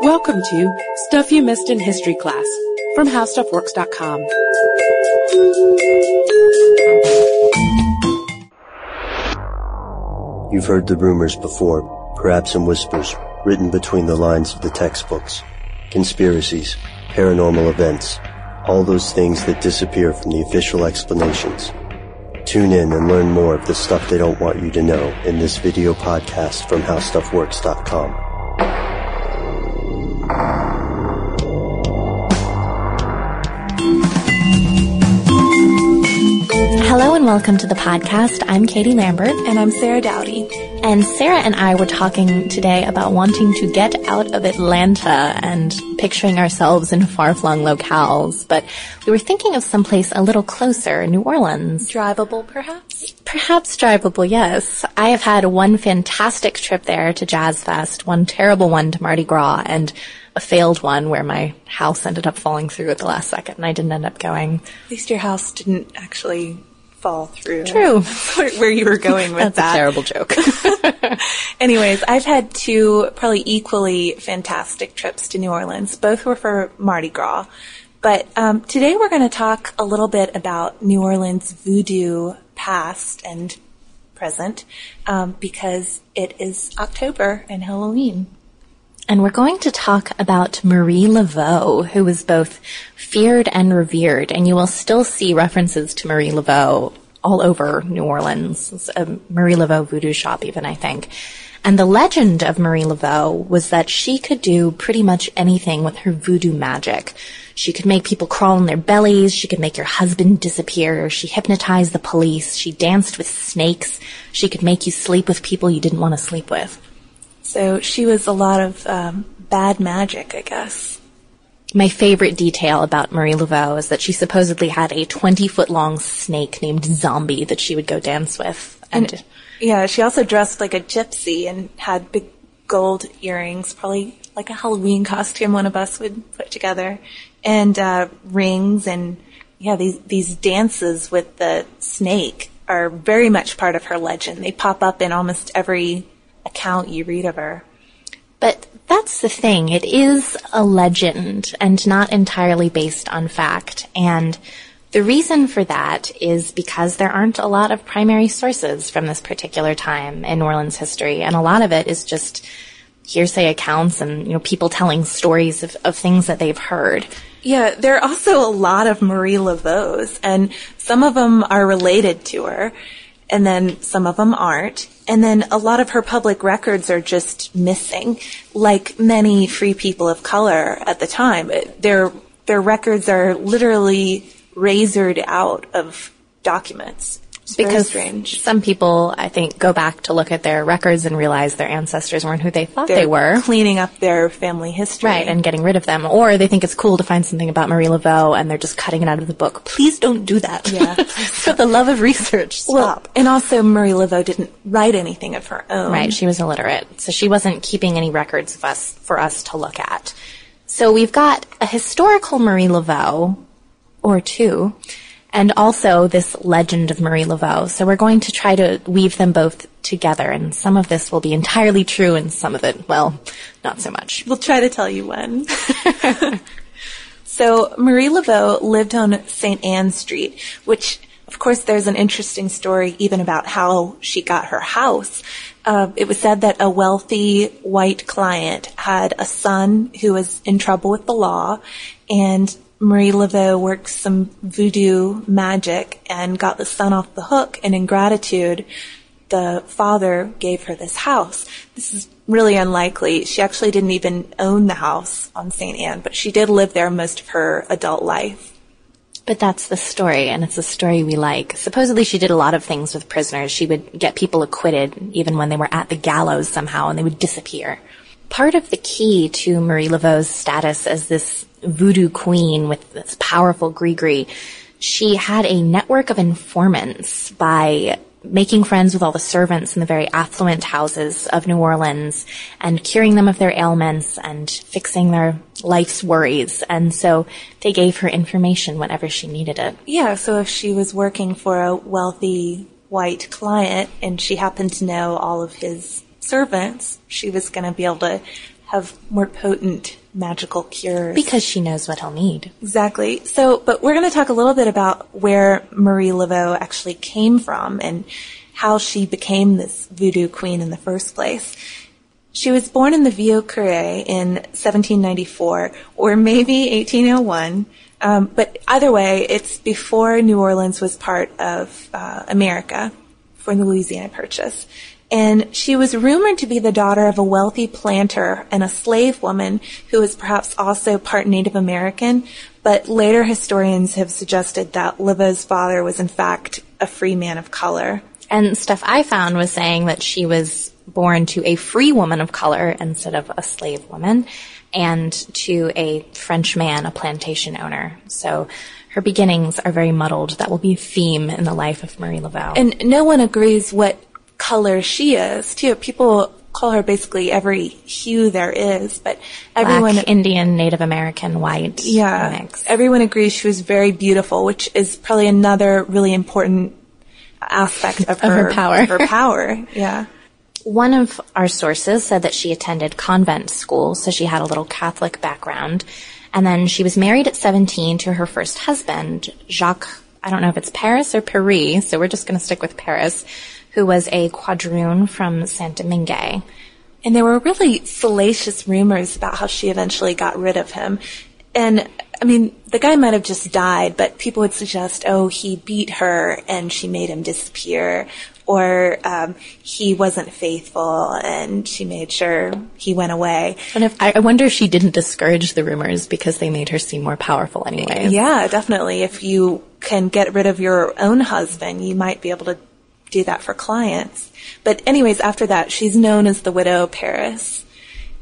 Welcome to Stuff You Missed in History Class from HowStuffWorks.com. You've heard the rumors before, perhaps in whispers, written between the lines of the textbooks. Conspiracies, paranormal events, all those things that disappear from the official explanations. Tune in and learn more of the stuff they don't want you to know in this video podcast from HowStuffWorks.com. and welcome to the podcast. I'm Katie Lambert. And I'm Sarah Dowdy. And Sarah and I were talking today about wanting to get out of Atlanta and picturing ourselves in far-flung locales. But we were thinking of someplace a little closer, New Orleans. Drivable, perhaps? Perhaps drivable, yes. I have had one fantastic trip there to Jazz Fest, one terrible one to Mardi Gras, and a failed one where my house ended up falling through at the last second and I didn't end up going. At least your house didn't actually fall through. True. Where you were going with That's that. a terrible joke. Anyways, I've had two probably equally fantastic trips to New Orleans. Both were for Mardi Gras. But um, today we're going to talk a little bit about New Orleans voodoo past and present um, because it is October and Halloween. And we're going to talk about Marie Laveau, who was both feared and revered. And you will still see references to Marie Laveau all over New Orleans. It's a Marie Laveau voodoo shop even, I think. And the legend of Marie Laveau was that she could do pretty much anything with her voodoo magic. She could make people crawl on their bellies. She could make your husband disappear. She hypnotized the police. She danced with snakes. She could make you sleep with people you didn't want to sleep with. So she was a lot of um, bad magic, I guess. My favorite detail about Marie Laveau is that she supposedly had a 20 foot long snake named Zombie that she would go dance with. And, And yeah, she also dressed like a gypsy and had big gold earrings, probably like a Halloween costume one of us would put together, and uh, rings and yeah, these these dances with the snake are very much part of her legend. They pop up in almost every account you read of her. but that's the thing. It is a legend and not entirely based on fact. And the reason for that is because there aren't a lot of primary sources from this particular time in New Orleans history. And a lot of it is just hearsay accounts and, you know, people telling stories of, of things that they've heard. Yeah, there are also a lot of Marie Laveau's, and some of them are related to her, and then some of them aren't. And then a lot of her public records are just missing, like many free people of color at the time. Their their records are literally razored out of documents. It's because strange. some people, I think, go back to look at their records and realize their ancestors weren't who they thought They're they were. cleaning up their family history. Right, and getting rid of them. Or they think it's cool to find something about Marie Laveau and they're just cutting it out of the book. Please don't do that. Yeah. For the love of research, stop. well, and also Marie Laveau didn't write anything of her own. Right, she was illiterate, so she wasn't keeping any records of us for us to look at. So we've got a historical Marie Laveau, or two, and also this legend of Marie Laveau. So we're going to try to weave them both together, and some of this will be entirely true, and some of it, well, not so much. We'll try to tell you when. so Marie Laveau lived on St. Anne Street, which of course there's an interesting story even about how she got her house. Uh, it was said that a wealthy white client had a son who was in trouble with the law and Marie Laveau worked some voodoo magic and got the son off the hook and in gratitude the father gave her this house. This is really unlikely. She actually didn't even own the house on St. Anne, but she did live there most of her adult life. But that's the story, and it's a story we like. Supposedly she did a lot of things with prisoners. She would get people acquitted even when they were at the gallows somehow, and they would disappear. Part of the key to Marie Laveau's status as this voodoo queen with this powerful gree she had a network of informants by making friends with all the servants in the very affluent houses of New Orleans and curing them of their ailments and fixing their life's worries. And so they gave her information whenever she needed it. Yeah, so if she was working for a wealthy white client and she happened to know all of his servants, she was going to be able to have more potent magical cures. Because she knows what he'll need. Exactly. So, but we're going to talk a little bit about where Marie Laveau actually came from and how she became this voodoo queen in the first place. She was born in the Vieux Carre in 1794, or maybe 1801. Um, but either way, it's before New Orleans was part of uh, America for the Louisiana Purchase. And she was rumored to be the daughter of a wealthy planter and a slave woman who was perhaps also part Native American, but later historians have suggested that Laveau's father was in fact a free man of color. And stuff I found was saying that she was born to a free woman of color instead of a slave woman and to a French man, a plantation owner. So her beginnings are very muddled. That will be a theme in the life of Marie Laveau. And no one agrees what color she is, too. People call her basically every hue there is, but everyone Black, Indian, Native American, white, yeah, mix. everyone agrees she was very beautiful, which is probably another really important aspect of, Of her power. Her power, yeah. One of our sources said that she attended convent school, so she had a little Catholic background. And then she was married at 17 to her first husband, Jacques, I don't know if it's Paris or Paris, so we're just going to stick with Paris, who was a quadroon from Saint Domingue. And there were really salacious rumors about how she eventually got rid of him. And I mean, the guy might have just died, but people would suggest, oh, he beat her and she made him disappear, or um, he wasn't faithful and she made sure he went away. And if, I I wonder if she didn't discourage the rumors because they made her seem more powerful anyway. Yeah, definitely. If you can get rid of your own husband, you might be able to do that for clients. But anyways, after that, she's known as the widow Paris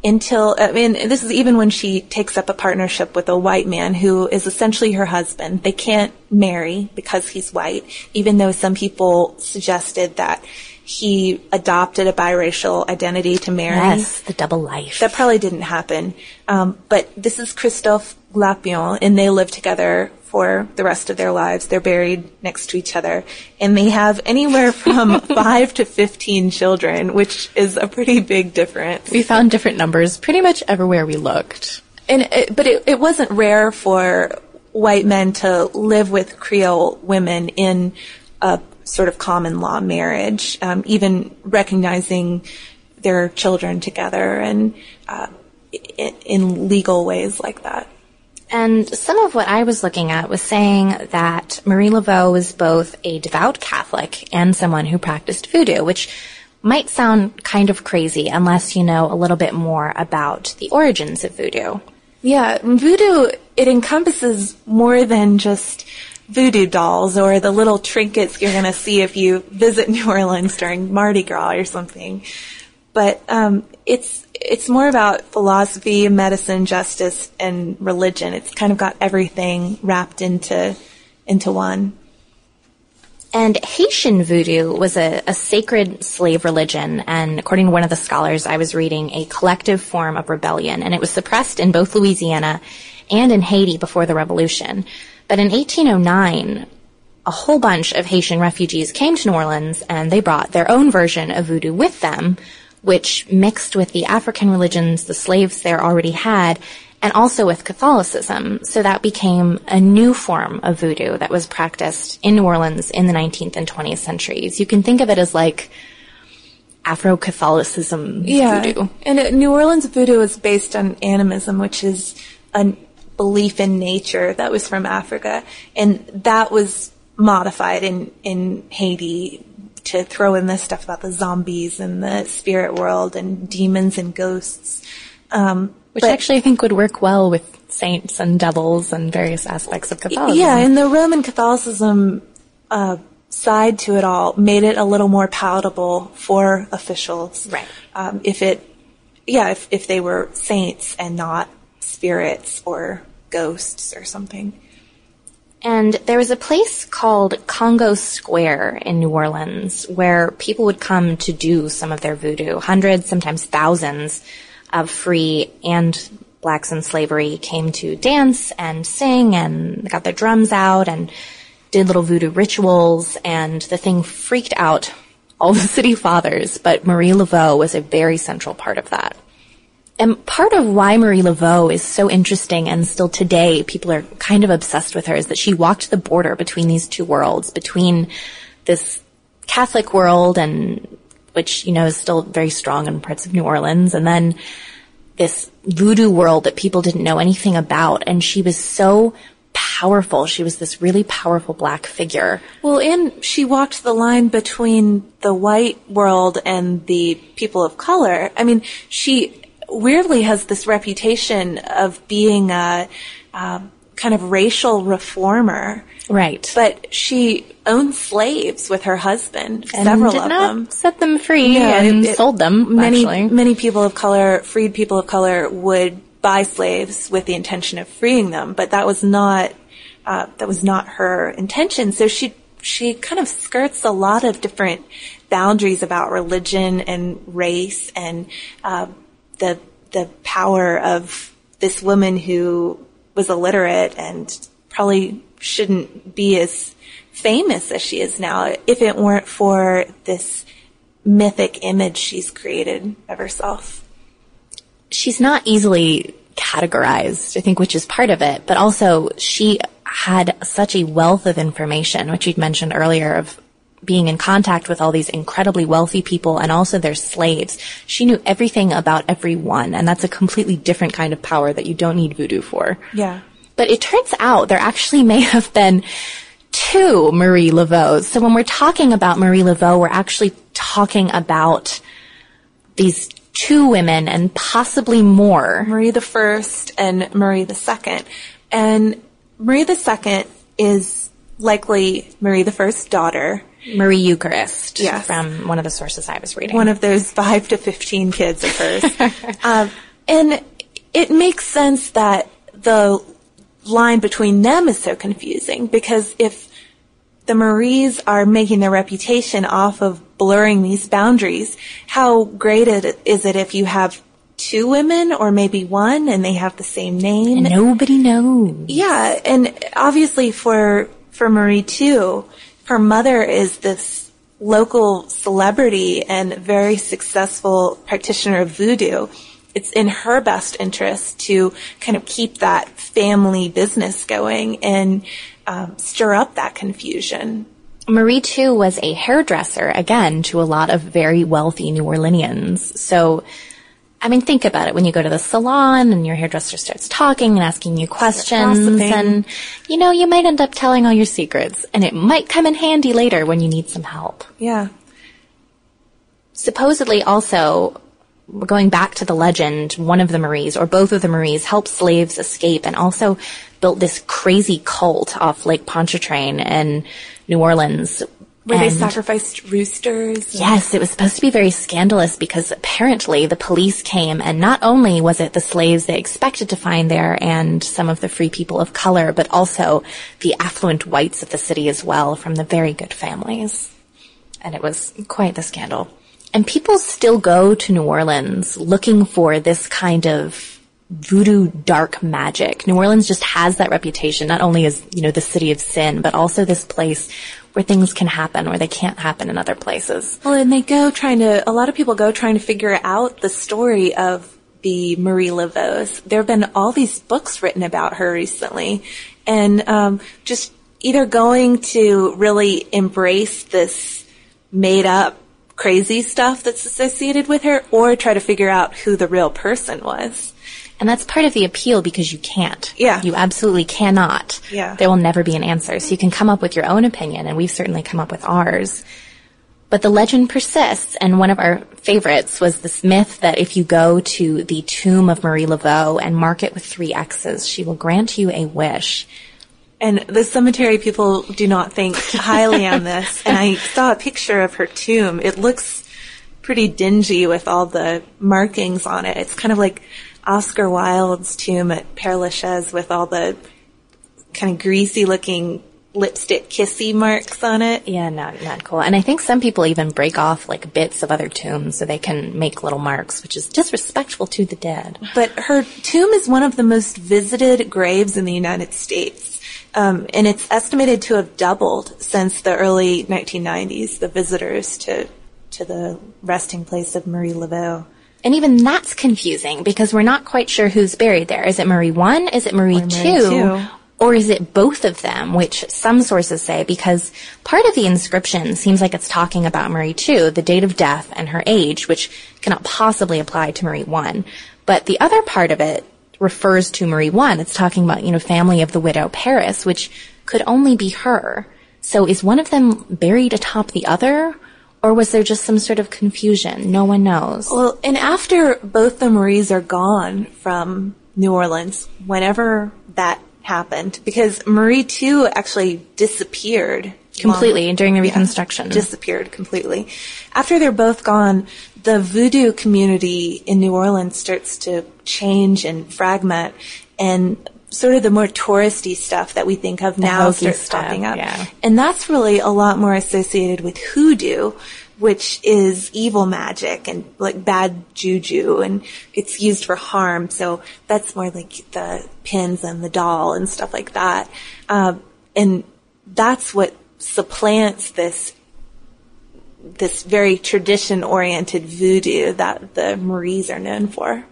until, I mean, this is even when she takes up a partnership with a white man who is essentially her husband. They can't marry because he's white, even though some people suggested that he adopted a biracial identity to marry. Yes, the double life. That probably didn't happen. Um, but this is Christophe Glapion, and they live together for the rest of their lives. They're buried next to each other, and they have anywhere from five to fifteen children, which is a pretty big difference. we found different numbers pretty much everywhere we looked. And it, but it, it wasn't rare for white men to live with Creole women in a sort of common law marriage, um, even recognizing their children together and uh, in, in legal ways like that. And some of what I was looking at was saying that Marie Laveau was both a devout Catholic and someone who practiced voodoo, which might sound kind of crazy unless you know a little bit more about the origins of voodoo. Yeah, voodoo, it encompasses more than just voodoo dolls or the little trinkets you're going to see if you visit New Orleans during Mardi Gras or something. But um, it's it's more about philosophy, medicine, justice, and religion. It's kind of got everything wrapped into into one. And Haitian voodoo was a, a sacred slave religion, and according to one of the scholars I was reading, a collective form of rebellion, and it was suppressed in both Louisiana and in Haiti before the revolution. But in 1809, a whole bunch of Haitian refugees came to New Orleans, and they brought their own version of voodoo with them, which mixed with the African religions the slaves there already had, and also with Catholicism. So that became a new form of voodoo that was practiced in New Orleans in the 19th and 20th centuries. You can think of it as like Afro-Catholicism voodoo. And uh, New Orleans voodoo is based on animism, which is a belief in nature that was from Africa. And that was modified in, in Haiti to throw in this stuff about the zombies and the spirit world and demons and ghosts. Um, Which but- actually I think would work well with saints and devils and various aspects of Catholicism. Yeah, and the Roman Catholicism uh, side to it all made it a little more palatable for officials. Right. Um, if it, yeah, if, if they were saints and not spirits or ghosts or something. And there was a place called Congo Square in New Orleans where people would come to do some of their voodoo. Hundreds, sometimes thousands of free and blacks in slavery came to dance and sing and got their drums out and did little voodoo rituals and the thing freaked out all the city fathers, but Marie Laveau was a very central part of that. And part of why Marie Laveau is so interesting and still today people are kind of obsessed with her is that she walked the border between these two worlds, between this Catholic world and which, you know, is still very strong in parts of New Orleans and then this voodoo world that people didn't know anything about. And she was so powerful. She was this really powerful black figure. Well, and she walked the line between the white world and the people of color. I mean, she weirdly has this reputation of being a, a kind of racial reformer. Right. But she owned slaves with her husband, And several of them. set them free Yeah, and it- sold them, Many actually. many people of color, freed people of color, would buy slaves with the intention of freeing them, but that was not uh, that was not her intention. So she she kind of skirts a lot of different boundaries about religion and race and uh, the the power of this woman who was illiterate and probably shouldn't be as famous as she is now if it weren't for this mythic image she's created of herself. she's not easily categorized, I think, which is part of it, but also she had such a wealth of information, which you'd mentioned earlier of being in contact with all these incredibly wealthy people and also their slaves. She knew everything about everyone, and that's a completely different kind of power that you don't need voodoo for. Yeah. But it turns out there actually may have been two Marie Laveaux. So when we're talking about Marie Laveau, we're actually talking about these two women and possibly more. Marie the First and Marie the Second. And Marie the Second is likely Marie the First daughter, Marie Eucharist Yes. from one of the sources I was reading. one of those five to 15 kids of hers. um, and it makes sense that the line between them is so confusing because if the Maries are making their reputation off of blurring these boundaries, how great it, is it if you have two women or maybe one and they have the same name? And Nobody knows. Yeah, and obviously for for Marie two, her mother is this local celebrity and very successful practitioner of voodoo. It's in her best interest to kind of keep that family business going and um, stir up that confusion. Marie two was a hairdresser, again, to a lot of very wealthy New Orleanians. So, I mean, think about it. When you go to the salon and your hairdresser starts talking and asking you questions and, you know, you might end up telling all your secrets and it might come in handy later when you need some help. Yeah. Supposedly also, going back to the legend, one of the Maries or both of the Maries helped slaves escape and also built this crazy cult off Lake Pontchartrain in New Orleans. Where they sacrificed roosters. Yes, it was supposed to be very scandalous because apparently the police came and not only was it the slaves they expected to find there and some of the free people of color, but also the affluent whites of the city as well from the very good families. And it was quite the scandal. And people still go to New Orleans looking for this kind of voodoo dark magic. New Orleans just has that reputation, not only as, you know, the city of sin, but also this place where things can happen where they can't happen in other places. Well, and they go trying to, a lot of people go trying to figure out the story of the Marie Laveau. There have been all these books written about her recently, and um, just either going to really embrace this made up crazy stuff that's associated with her, or try to figure out who the real person was. And that's part of the appeal because you can't. Yeah. You absolutely cannot. Yeah. There will never be an answer. So you can come up with your own opinion, and we've certainly come up with ours. But the legend persists, and one of our favorites was this myth that if you go to the tomb of Marie Laveau and mark it with three X's, she will grant you a wish. And the cemetery people do not think highly on this. And I saw a picture of her tomb. It looks pretty dingy with all the markings on it. It's kind of like Oscar Wilde's tomb at Père Lachaise with all the kind of greasy looking lipstick kissy marks on it. Yeah, not, not cool. And I think some people even break off like bits of other tombs so they can make little marks, which is disrespectful to the dead. But her tomb is one of the most visited graves in the United States. Um, and it's estimated to have doubled since the early 1990s, the visitors to, to the resting place of Marie Laveau. And even that's confusing because we're not quite sure who's buried there. Is it Marie 1? Is it Marie, Marie 2? two. Or is it both of them, which some sources say, because part of the inscription seems like it's talking about Marie 2, the date of death and her age, which cannot possibly apply to Marie 1. But the other part of it refers to Marie 1. It's talking about, you know, family of the widow Paris, which could only be her. So is one of them buried atop the other? Or was there just some sort of confusion? No one knows. Well, and after both the Maries are gone from New Orleans, whenever that happened, because Marie two actually disappeared Completely long- during the yeah, reconstruction. disappeared completely. After they're both gone, the voodoo community in New Orleans starts to change and fragment, and sort of the more touristy stuff that we think of now starts stuff, popping up. yeah. And that's really a lot more associated with hoodoo, which is evil magic and like bad juju and it's used for harm. So that's more like the pins and the doll and stuff like that. Uh, and that's what supplants this this very tradition oriented voodoo that the Maries are known for.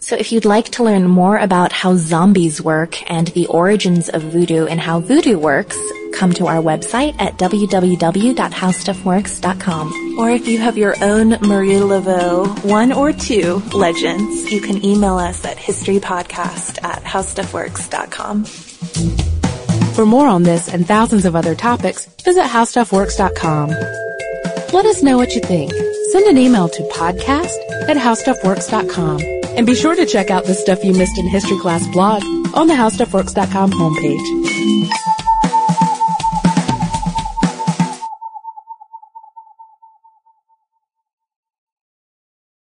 So if you'd like to learn more about how zombies work and the origins of voodoo and how voodoo works, come to our website at www.howstuffworks.com. Or if you have your own Marie Laveau one or two legends, you can email us at historypodcast at howstuffworks.com. For more on this and thousands of other topics, visit howstuffworks.com. Let us know what you think. Send an email to podcast at howstuffworks.com. And be sure to check out the Stuff You Missed in History Class blog on the howstuffworks.com homepage.